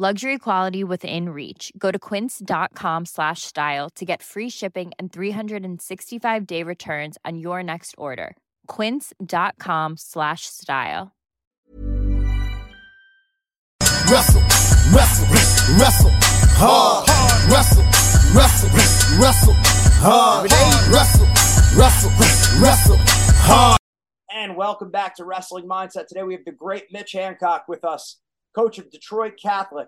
Luxury quality within reach. Go to quince.com slash style to get free shipping and 365 day returns on your next order. Quince.com slash style. Wrestle, wrestle, wrestle, hard, wrestle, wrestle, wrestle, hard, wrestle, wrestle, wrestle, hard. And welcome back to Wrestling Mindset. Today we have the great Mitch Hancock with us, coach of Detroit Catholic.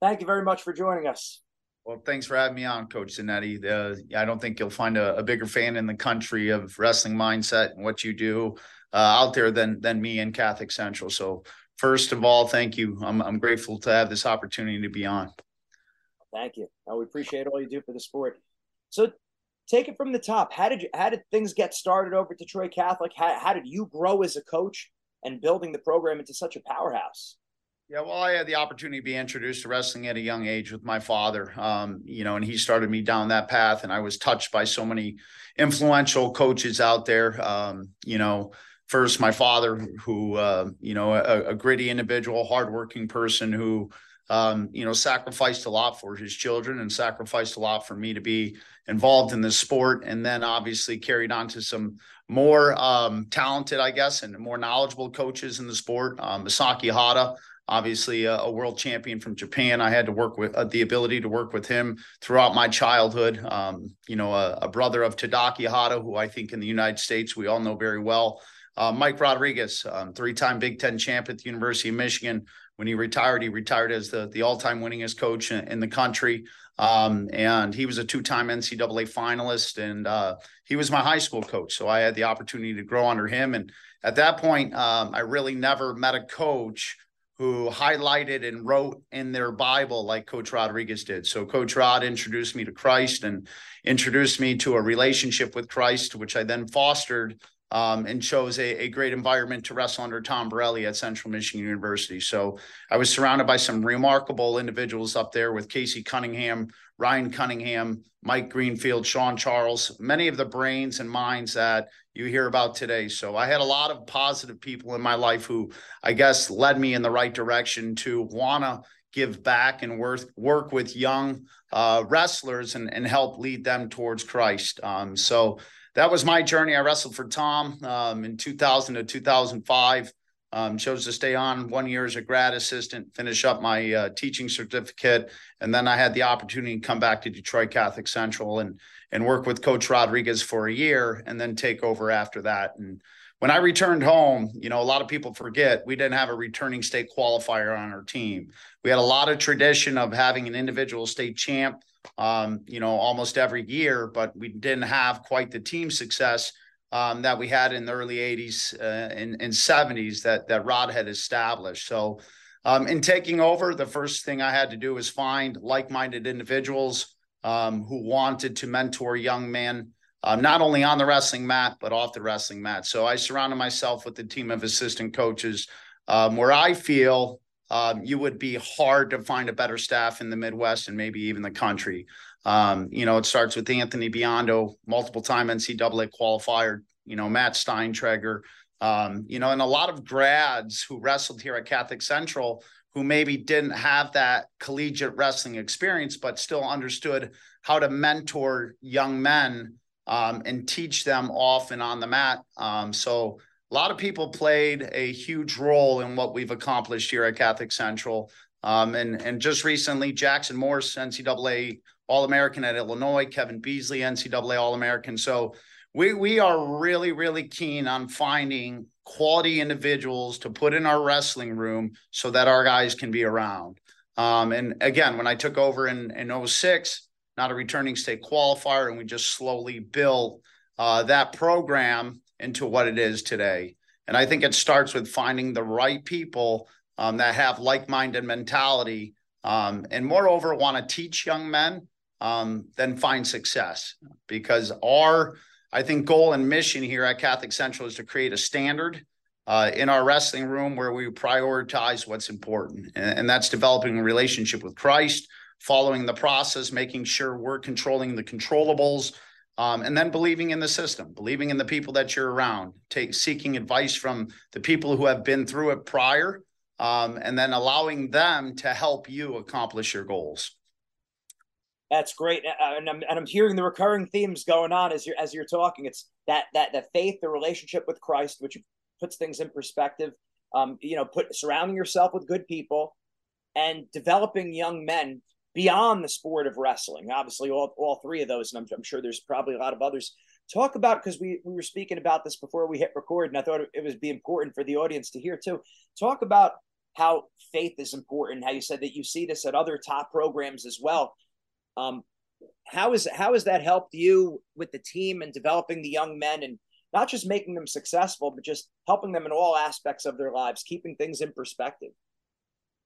Thank you very much for joining us. Well, thanks for having me on, Coach Zannetti. Uh, I don't think you'll find a, a, bigger fan in the country of wrestling mindset and what you do uh, out there than than me and Catholic Central. So, first of all, thank you. I'm, I'm grateful to have this opportunity to be on. Thank you. we appreciate all you do for the sport. So, take it from the top. How did you? How did things get started over at Detroit Catholic? How, how did you grow as a coach and building the program into such a powerhouse? Yeah, well, I had the opportunity to be introduced to wrestling at a young age with my father, um, you know, and he started me down that path. And I was touched by so many influential coaches out there. Um, you know, first my father, who, uh, you know, a, a, gritty individual, hardworking person who, um, you know, sacrificed a lot for his children and sacrificed a lot for me to be involved in this sport. And then obviously carried on to some more um, talented, I guess, and more knowledgeable coaches in the sport. Um, Masaaki Hatta obviously a, a, world champion from Japan. I had to work with uh, the ability to work with him throughout my childhood. Um, you know, a, a, brother of Tadaaki Hatta, who I think in the United States we all know very well. Uh, Mike Rodriguez, um, three-time Big Ten champ at the University of Michigan. When he retired, he retired as the the all-time winningest coach in, in the country. Um, and he was a two-time NCAA finalist, and uh, he was my high school coach. So I had the opportunity to grow under him. And at that point, um, I really never met a coach who highlighted and wrote in their Bible like Coach Rodriguez did. So Coach Rod introduced me to Christ and introduced me to a relationship with Christ, which I then fostered um, and chose a, a, great environment to wrestle under Tom Borrelli at Central Michigan University. So I was surrounded by some remarkable individuals up there with Casey Cunningham, Ryan Cunningham, Mike Greenfield, Sean Charles, many of the brains and minds that you hear about today. So I had a lot of positive people in my life who I guess led me in the right direction to want to give back and work, work with young uh, wrestlers and, and help lead them towards Christ. Um, so that was my journey. I wrestled for Tom um, in 2000 to 2005. Um, chose to stay on one year as a grad assistant, finish up my uh, teaching certificate, and then I had the opportunity to come back to Detroit Catholic Central and and work with Coach Rodriguez for a year, and then take over after that. And when I returned home, you know, a lot of people forget we didn't have a returning state qualifier on our team. We had a lot of tradition of having an individual state champ, um, you know, almost every year, but we didn't have quite the team success um, that we had in the early 80s uh, and, and 70s that, that Rod had established. So, um, in taking over, the first thing I had to do was find like minded individuals um, who wanted to mentor young men, um, not only on the wrestling mat, but off the wrestling mat. So, I surrounded myself with a team of assistant coaches um, where I feel um, you would be hard to find a better staff in the Midwest and maybe even the country. Um, you know, it starts with Anthony Biondo, multiple time NCAA qualifier, you know, Matt Steintrager, um, you know, and a lot of grads who wrestled here at Catholic Central who maybe didn't have that collegiate wrestling experience, but still understood how to mentor young men um, and teach them off and on the mat. Um, so a lot of people played a huge role in what we've accomplished here at Catholic Central. Um, and and just recently, Jackson Morse, NCAA All American at Illinois, Kevin Beasley, NCAA All American. So we we are really really keen on finding quality individuals to put in our wrestling room so that our guys can be around. Um, and again, when I took over in in 06, not a returning state qualifier, and we just slowly built uh, that program into what it is today. And I think it starts with finding the right people um, that have like-minded mentality, um, and moreover, want to teach young men um, then find success because our I think goal and mission here at Catholic Central is to create a standard uh, in our wrestling room where we prioritize what's important, and, and that's developing a relationship with Christ, following the process, making sure we're controlling the controllables, um, and then believing in the system, believing in the people that you're around, take seeking advice from the people who have been through it prior, um, and then allowing them to help you accomplish your goals. That's great, and I'm and I'm hearing the recurring themes going on as you're as you're talking. It's that that that faith, the relationship with Christ, which puts things in perspective. Um, you know, put surrounding yourself with good people, and developing young men beyond the sport of wrestling. Obviously, all all three of those, and I'm, I'm sure there's probably a lot of others. Talk about because we we were speaking about this before we hit record, and I thought it was be important for the audience to hear too. Talk about how faith is important. How you said that you see this at other top programs as well um, how is how has that helped you with the team and developing the young men and not just making them successful, but just helping them in all aspects of their lives, keeping things in perspective?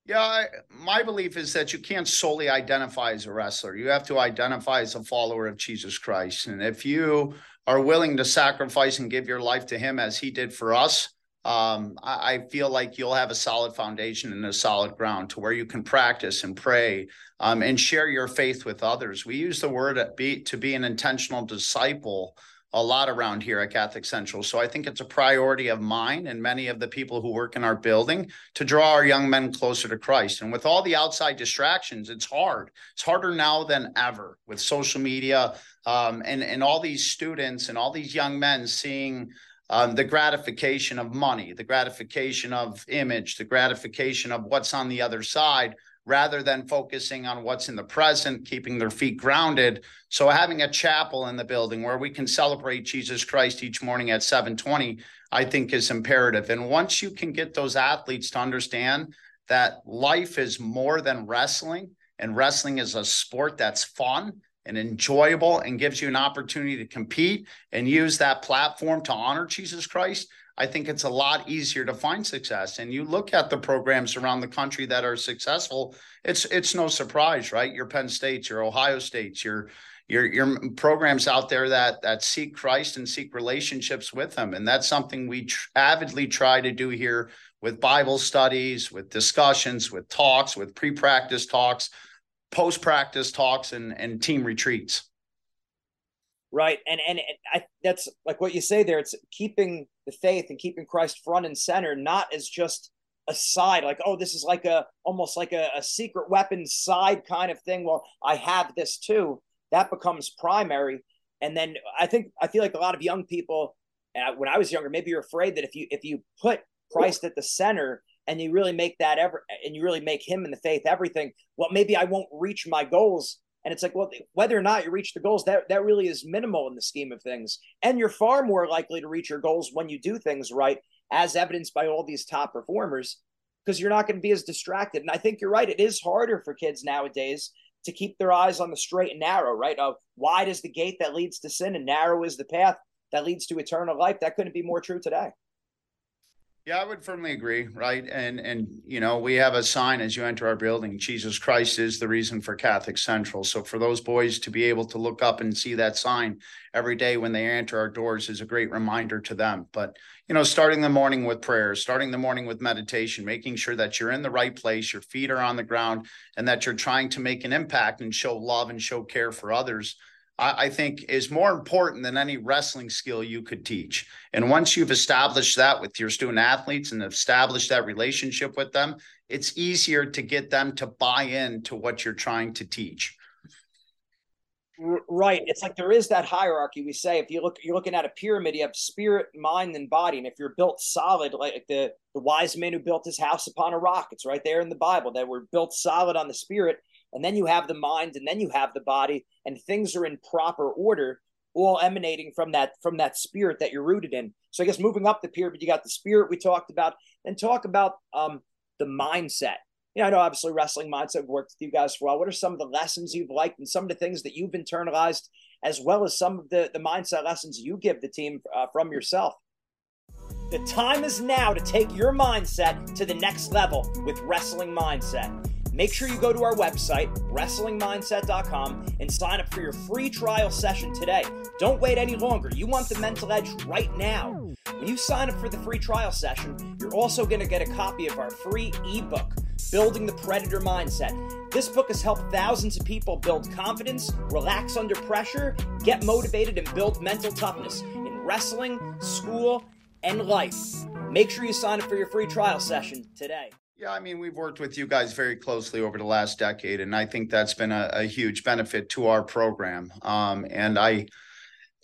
Yeah, I, my belief is that you can't solely identify as a wrestler. You have to identify as a follower of Jesus Christ. And if you are willing to sacrifice and give your life to him as he did for us, um, I, I, feel like you'll have a solid foundation and a solid ground to where you can practice and pray um, and share your faith with others. We use the word be, to be an intentional disciple a lot around here at Catholic Central. So I think it's a priority of mine and many of the people who work in our building to draw our young men closer to Christ. And with all the outside distractions, it's hard. It's harder now than ever with social media um, and, and all these students and all these young men seeing um, the gratification of money, the gratification of image, the gratification of what's on the other side, rather than focusing on what's in the present, keeping their feet grounded. So having a chapel in the building where we can celebrate Jesus Christ each morning at 720, I think is imperative. And once you can get those athletes to understand that life is more than wrestling and wrestling is a sport that's fun and enjoyable and gives you an opportunity to compete and use that platform to honor Jesus Christ, I think it's a lot easier to find success. And you look at the programs around the country that are successful, it's it's no surprise, right? Your Penn States, your Ohio States, your your your programs out there that that seek Christ and seek relationships with Him, and that's something we tr- avidly try to do here with Bible studies, with discussions, with talks, with pre-practice talks post practice talks and and team retreats. Right, and and I, that's like what you say there. It's keeping the faith and keeping Christ front and center, not as just a side, like oh, this is like a almost like a, a secret weapon side kind of thing. Well, I have this too. That becomes primary, and then I think I feel like a lot of young people, uh, when I was younger, maybe you're afraid that if you if you put Christ at the center, and you really make that ever and you really make him and the faith everything well maybe i won't reach my goals. And it's like well whether or not you reach the goals that that really is minimal in the scheme of things. And you're far more likely to reach your goals when you do things right as evidenced by all these top performers because you're not going to be as distracted. And i think you're right it is harder for kids nowadays to keep their eyes on the straight and narrow right? Of wide is the gate that leads to sin and narrow is the path that leads to eternal life. That couldn't be more true today Yeah, I would firmly agree, right? And and you know, we have a sign as you enter our building, Jesus Christ is the reason for Catholic Central. So for those boys to be able to look up and see that sign every day when they enter our doors is a great reminder to them. But you know, starting the morning with prayer, starting the morning with meditation, making sure that you're in the right place, your feet are on the ground, and that you're trying to make an impact and show love and show care for others I, think is more important than any wrestling skill you could teach. And once you've established that with your student athletes and established that relationship with them, it's easier to get them to buy in to what you're trying to teach. Right. It's like there is that hierarchy. We say if you look, you're looking at a pyramid. You have spirit, mind, and body. And if you're built solid, like the the wise man who built his house upon a rock, it's right there in the Bible that we're built solid on the spirit and then you have the mind and then you have the body and things are in proper order all emanating from that from that spirit that you're rooted in. So i guess moving up the pyramid you got the spirit we talked about and talk about um the mindset. You know i know obviously wrestling mindset worked with you guys for a while. What are some of the lessons you've liked and some of the things that you've internalized as well as some of the the mindset lessons you give the team uh, from yourself? The time is now to take your mindset to the next level with wrestling mindset Make sure you go to our website, wrestlingmindset.com, and sign up for your free trial session today. Don't wait any longer. You want the mental edge right now. When you sign up for the free trial session, you're also going to get a copy of our free ebook, Building the Predator Mindset. This book has helped thousands of people build confidence, relax under pressure, get motivated, and build mental toughness in wrestling, school, and life. Make sure you sign up for your free trial session today. Yeah, I mean, we've worked with you guys very closely over the last decade, and I think that's been a, a huge benefit to our program. Um, and I,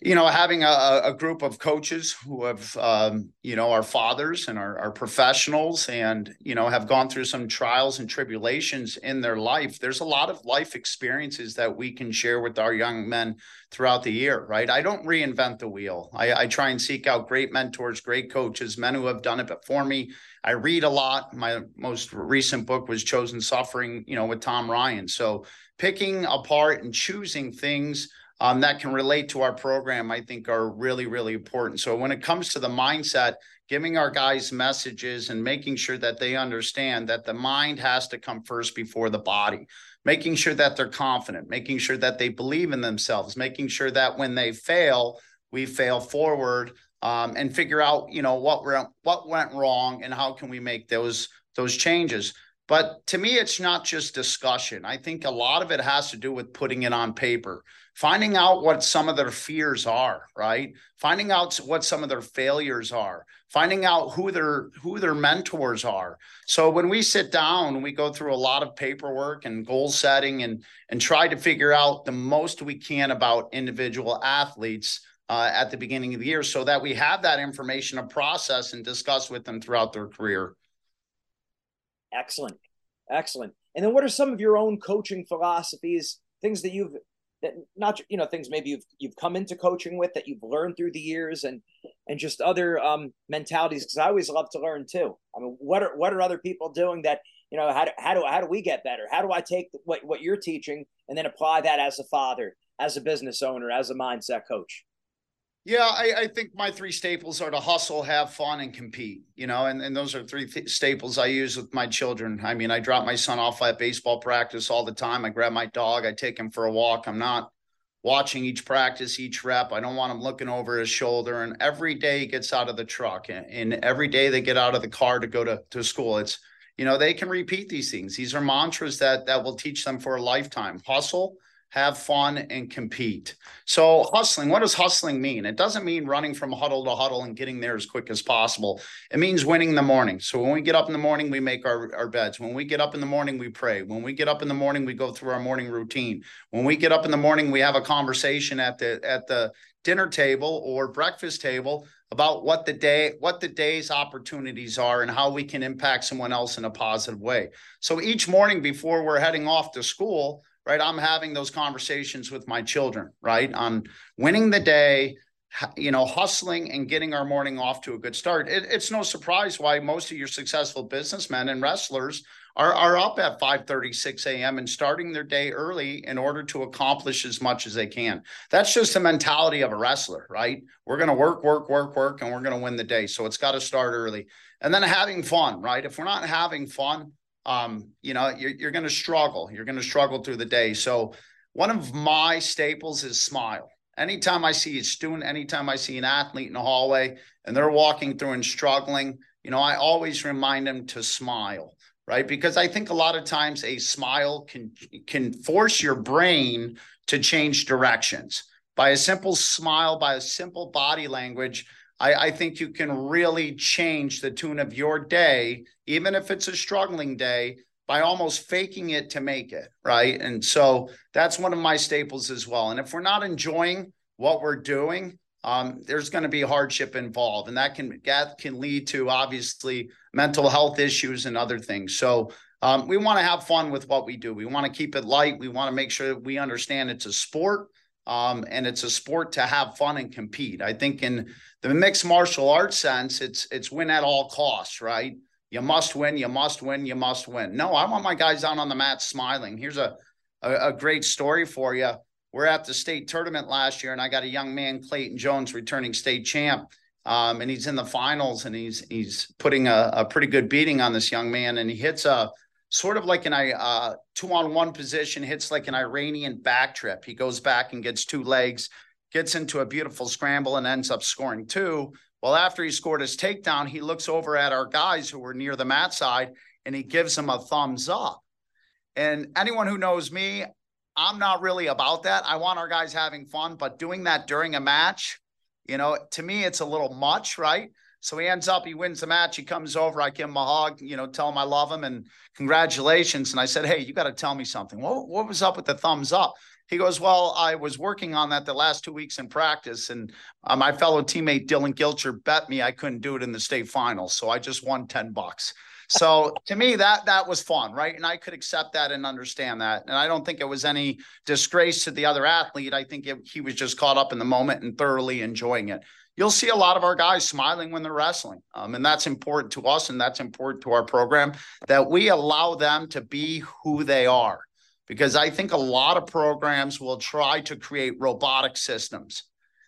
you know, having a, a group of coaches who have, um, you know, our fathers and our, our professionals and, you know, have gone through some trials and tribulations in their life. There's a lot of life experiences that we can share with our young men throughout the year, right? I don't reinvent the wheel. I, I try and seek out great mentors, great coaches, men who have done it before me. I read a lot. My most recent book was Chosen Suffering, you know, with Tom Ryan. So picking apart and choosing things um, that can relate to our program, I think are really, really important. So when it comes to the mindset, giving our guys messages and making sure that they understand that the mind has to come first before the body, making sure that they're confident, making sure that they believe in themselves, making sure that when they fail, we fail forward um, and figure out, you know, what went what went wrong and how can we make those those changes. But to me, it's not just discussion. I think a lot of it has to do with putting it on paper, finding out what some of their fears are, right? Finding out what some of their failures are, finding out who their who their mentors are. So when we sit down, we go through a lot of paperwork and goal setting and and try to figure out the most we can about individual athletes uh, at the beginning of the year so that we have that information to process and discuss with them throughout their career. Excellent. Excellent. And then what are some of your own coaching philosophies, things that you've that not you know things maybe you've you've come into coaching with that you've learned through the years and and just other um mentalities because I always love to learn too. I mean what are what are other people doing that you know how do how do how do we get better? How do I take what what you're teaching and then apply that as a father, as a business owner, as a mindset coach? Yeah, I, I, think my three staples are to hustle, have fun, and compete. You know, and, and those are three th- staples I use with my children. I mean, I drop my son off at baseball practice all the time. I grab my dog, I take him for a walk. I'm not watching each practice, each rep. I don't want him looking over his shoulder. And every day he gets out of the truck, and, and every day they get out of the car to go to, to school. It's you know they can repeat these things. These are mantras that that will teach them for a lifetime. Hustle have fun, and compete. So, hustling, what does hustling mean? It doesn't mean running from huddle to huddle and getting there as quick as possible. It means winning the morning. So, when we get up in the morning, we make our, our beds. When we get up in the morning, we pray. When we get up in the morning, we go through our morning routine. When we get up in the morning, we have a conversation at the at the dinner table or breakfast table about what the day what the day's opportunities are and how we can impact someone else in a positive way so each morning before we're heading off to school right? I'm having those conversations with my children, right? On winning the day, you know, hustling and getting our morning off to a good start. It, it's no surprise why most of your successful businessmen and wrestlers are, are up at 5 36 a.m. and starting their day early in order to accomplish as much as they can. That's just the mentality of a wrestler, right? We're going to work, work, work, work, and we're going to win the day. So it's got to start early. And then having fun, right? If we're not having fun, um, you know, you're, you're going to struggle. You're going to struggle through the day. So one of my staples is smile. Anytime I see a student, anytime I see an athlete in the hallway and they're walking through and struggling, you know, I always remind them to smile, right? Because I think a lot of times a smile can can force your brain to change directions. By a simple smile, by a simple body language, I, I think you can really change the tune of your day, even if it's a struggling day, by almost faking it to make it, right? And so that's one of my staples as well. And if we're not enjoying what we're doing, um, there's going to be hardship involved, and that can that can lead to obviously mental health issues and other things. So um, we want to have fun with what we do. We want to keep it light. We want to make sure that we understand it's a sport, um, and it's a sport to have fun and compete. I think in the mixed martial arts sense, it's it's win at all costs, right? You must win, you must win, you must win. No, I want my guys down on the mat smiling. Here's a, a, a great story for you. We're at the state tournament last year, and I got a young man, Clayton Jones, returning state champ. Um, and he's in the finals and he's he's putting a, a, pretty good beating on this young man and he hits a sort of like an uh, two on one position hits like an Iranian back trip he goes back and gets two legs gets into a beautiful scramble and ends up scoring two well, after he scored his takedown, he looks over at our guys who were near the mat side and he gives them a thumbs up. And anyone who knows me, I'm not really about that. I want our guys having fun, but doing that during a match, you know, to me, it's a little much, right? So he ends up, he wins the match. He comes over, I give him a hug, you know, tell him I love him and congratulations. And I said, Hey, you got to tell me something. What, what was up with the thumbs up? He goes, Well, I was working on that the last two weeks in practice, and uh, my fellow teammate Dylan Gilcher bet me I couldn't do it in the state finals. So I just won 10 bucks. So to me, that that was fun, right? And I could accept that and understand that. And I don't think it was any disgrace to the other athlete. I think it, he was just caught up in the moment and thoroughly enjoying it. You'll see a lot of our guys smiling when they're wrestling. Um, and that's important to us and that's important to our program that we allow them to be who they are because I think a lot of programs will try to create robotic systems.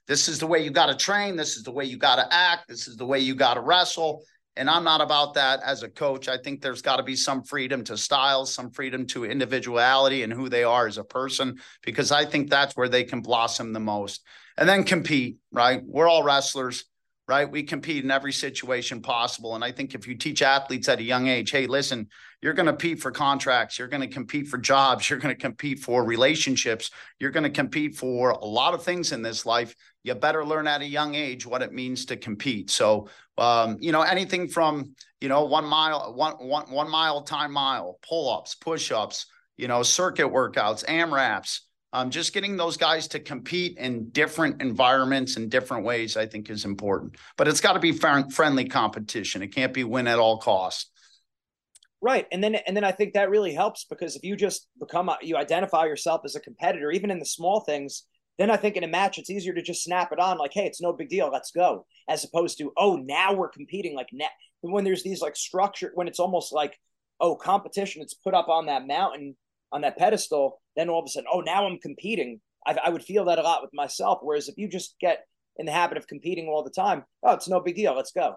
This is the way you got to train. This is the way you got to act. This is the way you got to wrestle. And I'm not about that as a coach. I think there's got to be some freedom to styles, some freedom to individuality and who they are as a person, because I think that's where they can blossom the most. And then compete, right? We're all wrestlers right? We compete in every situation possible. And I think if you teach athletes at a young age, hey, listen, you're going to compete for contracts, you're going to compete for jobs, you're going to compete for relationships, you're going to compete for a lot of things in this life. You better learn at a young age what it means to compete. So, um, you know, anything from, you know, one mile, one, one, one mile time mile, pull ups, push ups, you know, circuit workouts, AMRAPs, um, just getting those guys to compete in different environments in different ways, I think, is important. But it's got to be friendly competition. It can't be win at all costs. Right, and then and then I think that really helps because if you just become you identify yourself as a competitor, even in the small things, then I think in a match it's easier to just snap it on like, hey, it's no big deal, let's go, as opposed to oh now we're competing like now when there's these like structure when it's almost like oh competition it's put up on that mountain on that pedestal, then all of a sudden, oh, now I'm competing. I, I would feel that a lot with myself. Whereas if you just get in the habit of competing all the time, oh, it's no big deal. Let's go.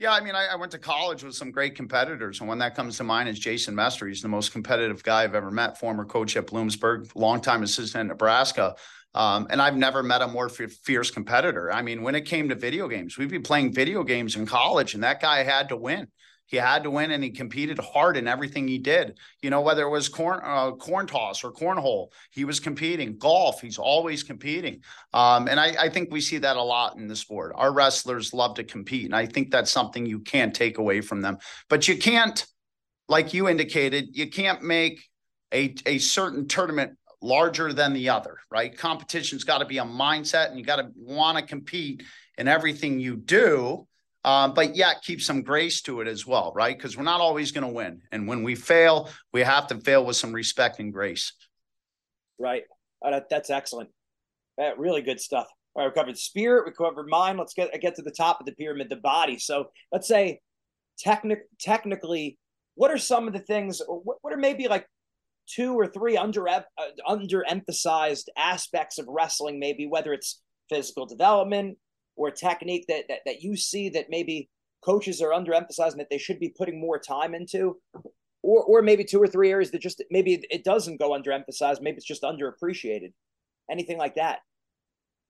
Yeah, I mean, I, I, went to college with some great competitors, and one that comes to mind is Jason Mester. He's the most competitive guy I've ever met. Former coach at Bloomsburg, longtime assistant at Nebraska, um, and I've never met a more fierce competitor. I mean, when it came to video games, we'd be playing video games in college, and that guy had to win. He had to win, and he competed hard in everything he did. You know, whether it was corn uh, corn toss or cornhole, he was competing. Golf, he's always competing. Um, and I, I think we see that a lot in the sport. Our wrestlers love to compete, and I think that's something you can't take away from them. But you can't, like you indicated, you can't make a a certain tournament larger than the other, right? Competition's got to be a mindset, and you got to want to compete in everything you do um, but yet keep some grace to it as well, right? Because we're not always going to win. And when we fail, we have to fail with some respect and grace. Right. Uh, that's excellent. Uh, really good stuff. All right, we covered spirit, we covered mind. Let's get get to the top of the pyramid, the body. So let's say technic technically what are some of the things? What, what are maybe like two or three under uh, underemphasized aspects of wrestling? Maybe whether it's physical development or technique that that, that you see that maybe coaches are underemphasizing that they should be putting more time into or or maybe two or three areas that just maybe it doesn't go underemphasized maybe it's just underappreciated anything like that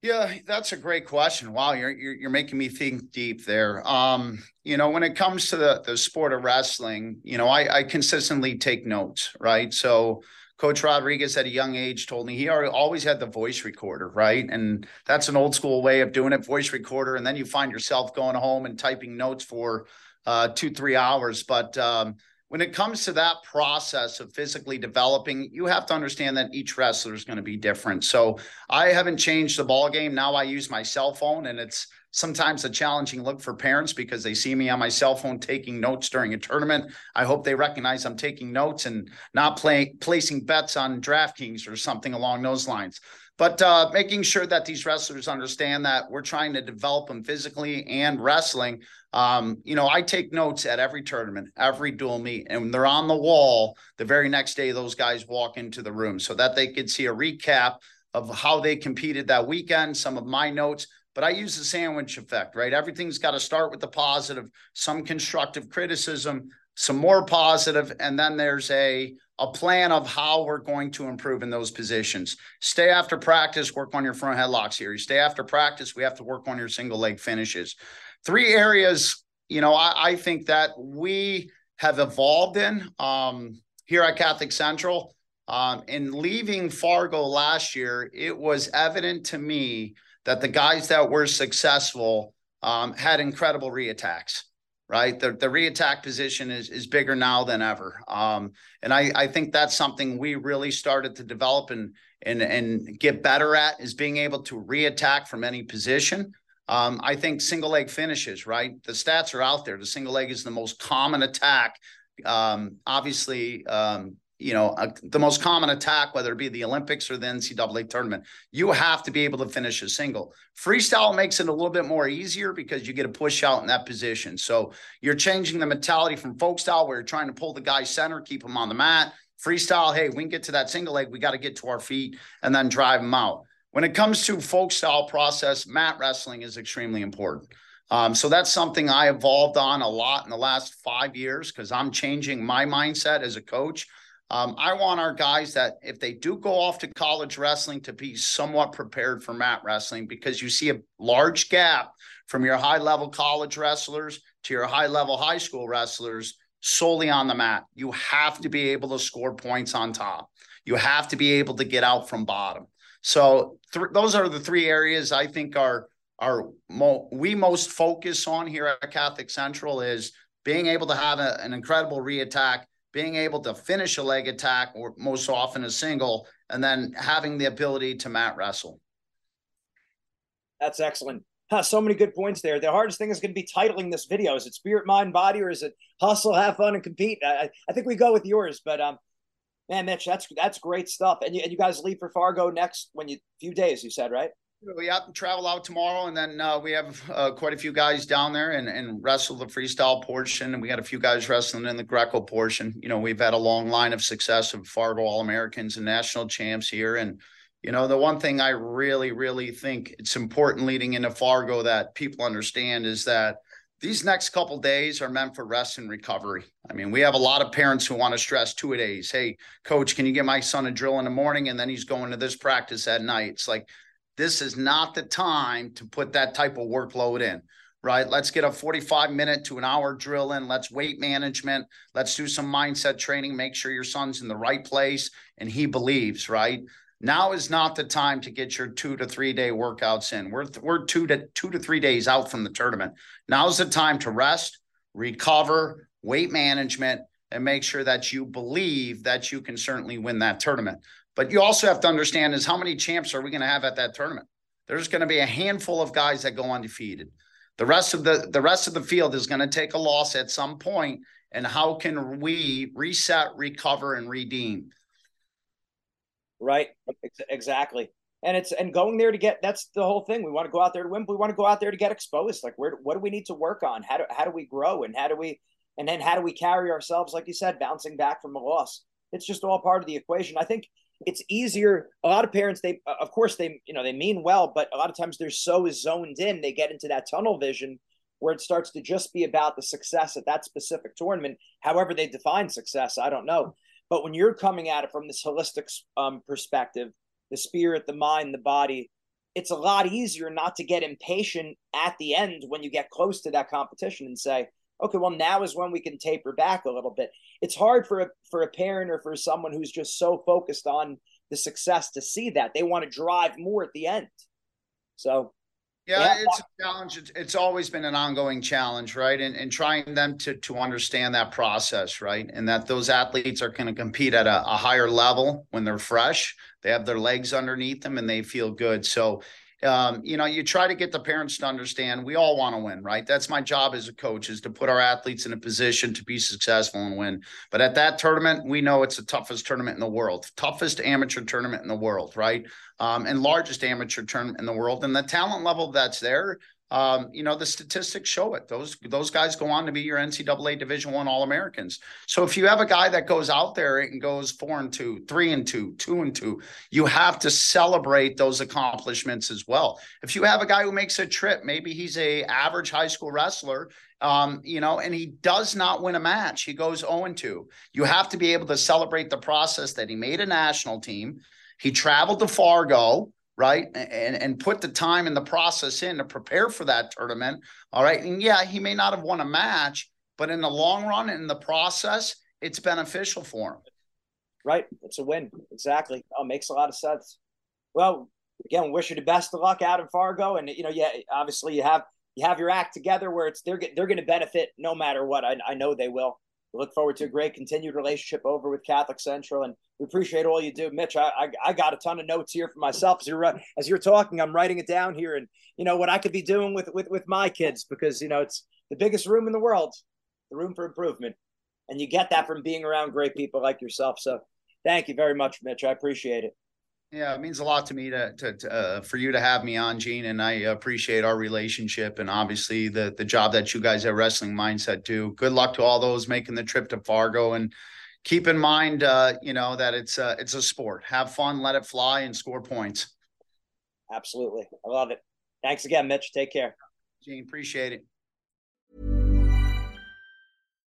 yeah, that's a great question. Wow, you're, you're you're, making me think deep there. Um, you know, when it comes to the the sport of wrestling, you know, I, I consistently take notes, right? So Coach Rodriguez at a young age told me he always had the voice recorder, right? And that's an old school way of doing it, voice recorder. And then you find yourself going home and typing notes for uh, two, three hours. But um, when it comes to that process of physically developing, you have to understand that each wrestler is going to be different. So I haven't changed the ball game. Now I use my cell phone, and it's sometimes a challenging look for parents because they see me on my cell phone taking notes during a tournament. I hope they recognize I'm taking notes and not play, placing bets on DraftKings or something along those lines. But uh, making sure that these wrestlers understand that we're trying to develop them physically and wrestling um, you know, I take notes at every tournament, every dual meet, and they're on the wall the very next day. Those guys walk into the room so that they could see a recap of how they competed that weekend, some of my notes. But I use the sandwich effect, right? Everything's got to start with the positive, some constructive criticism, some more positive, and then there's a a plan of how we're going to improve in those positions. Stay after practice, work on your front headlock series. Stay after practice, we have to work on your single leg finishes three areas, you know, I, I think that we have evolved in um, here at Catholic Central. Um, in leaving Fargo last year, it was evident to me that the guys that were successful um, had incredible reattacks. Right, the the reattack position is is bigger now than ever, um, and I I think that's something we really started to develop and and and get better at is being able to reattack from any position. Um, I think single leg finishes, right? The stats are out there. The single leg is the most common attack. Um, obviously, um, you know, the most common attack, whether it be the Olympics or the NCAA tournament, you have to be able to finish a single. Freestyle makes it a little bit more easier because you get a push out in that position. So you're changing the mentality from folk style where you're trying to pull the guy center, keep him on the mat. Freestyle, hey, we can get to that single leg. We got to get to our feet and then drive him out. When it comes to folk style process, mat wrestling is extremely important. Um, so that's something I evolved on a lot in the last five years because I'm changing my mindset as a coach. Um, I want our guys that if they do go off to college wrestling to be somewhat prepared for mat wrestling because you see a large gap from your high level college wrestlers to your high level high school wrestlers solely on the mat. You have to be able to score points on top. You have to be able to get out from bottom. So th- those are the three areas I think are are mo- we most focus on here at Catholic Central is being able to have a, an incredible reattack, being able to finish a leg attack or most often a single, and then having the ability to mat wrestle. That's excellent. Huh, so many good points there. The hardest thing is going to be titling this video. Is it spirit, mind, body, or is it hustle, have fun, and compete? I, I think we go with yours, but um, Man, Mitch, that's that's great stuff. And you, and you guys leave for Fargo next when you few days. You said right? To travel out tomorrow, and then uh, we have uh, quite a few guys down there and, and wrestle the freestyle portion, and we got a few guys wrestling in the Greco portion. You know, we've had a long line of success of Fargo All Americans and national champs here, and you know, the one thing I really, really think it's important leading into Fargo that people understand is that these next couple days are meant for rest and recovery. I mean, we have a lot of parents who want to stress two a days. Hey, coach, can you get my son a drill in the morning and then he's going to this practice at night? It's like this is not the time to put that type of workload in. Right. Let's get a 45 minute to an hour drill in. Let's weight management. Let's do some mindset training. Make sure your son's in the right place and he believes, right? Now is not the time to get your two to three day workouts in. We're we're two to two to three days out from the tournament. Now is the time to rest, recover, weight management, and make sure that you believe that you can certainly win that tournament. But you also have to understand is how many champs are we going to have at that tournament? There's going to be a handful of guys that go undefeated. The rest of the the rest of the field is going to take a loss at some point, and how can we reset, recover, and redeem? Right. Exactly. And it's and going there to get that's the whole thing. We want to go out there to win. But we want to go out there to get exposed. Like where what do we need to work on? How do how do we grow and how do we And then how do we carry ourselves, like you said, bouncing back from a loss? It's just all part of the equation. I think it's easier. A lot of parents, they, of course, they, you know, they mean well, but a lot of times they're so zoned in, they get into that tunnel vision where it starts to just be about the success at that specific tournament. However, they define success, I don't know. But when you're coming at it from this holistic um, perspective, the spirit, the mind, the body, it's a lot easier not to get impatient at the end when you get close to that competition and say, okay, well now is when we can taper back a little bit. It's hard for a for a parent or for someone who's just so focused on the success to see that. They want to drive more at the end. So yeah, it's a challenge. It's, it's, always been an ongoing challenge, right? And and trying them to to understand that process, right? And that those athletes are going to compete at a, a, higher level when they're fresh. They have their legs underneath them and they feel good. So um, you know, you try to get the parents to understand we all want to win, right? That's my job as a coach is to put our athletes in a position to be successful and win. But at that tournament, we know it's the toughest tournament in the world, toughest amateur tournament in the world, right? Um, and largest amateur tournament in the world. And the talent level that's there um, you know the statistics show it. Those those guys go on to be your NCAA Division One All Americans. So if you have a guy that goes out there and goes four and two, three and two, two and two, you have to celebrate those accomplishments as well. If you have a guy who makes a trip, maybe he's a average high school wrestler, um, you know, and he does not win a match. He goes 0 and 2. You have to be able to celebrate the process that he made a national team. He traveled to Fargo right? And and put the time and the process in to prepare for that tournament. All right. And yeah, he may not have won a match, but in the long run, in the process, it's beneficial for him. Right. It's a win. Exactly. Oh, makes a lot of sense. Well, again, wish you the best of luck out in Fargo. And you know, yeah, obviously you have you have your act together where it's they're they're going to benefit no matter what. I, I know they will. We look forward to a great continued relationship over with Catholic Central, and we appreciate all you do, Mitch. I, I, I got a ton of notes here for myself as you're uh, as you're talking. I'm writing it down here, and you know what I could be doing with with with my kids because you know it's the biggest room in the world, the room for improvement, and you get that from being around great people like yourself. So, thank you very much, Mitch. I appreciate it. Yeah, it means a lot to me to, to, to uh, for you to have me on, Gene, and I appreciate our relationship and obviously the the job that you guys at Wrestling Mindset do. Good luck to all those making the trip to Fargo, and keep in mind, uh, you know that it's uh, it's a sport. Have fun, let it fly, and score points. Absolutely, I love it. Thanks again, Mitch. Take care, Gene. Appreciate it.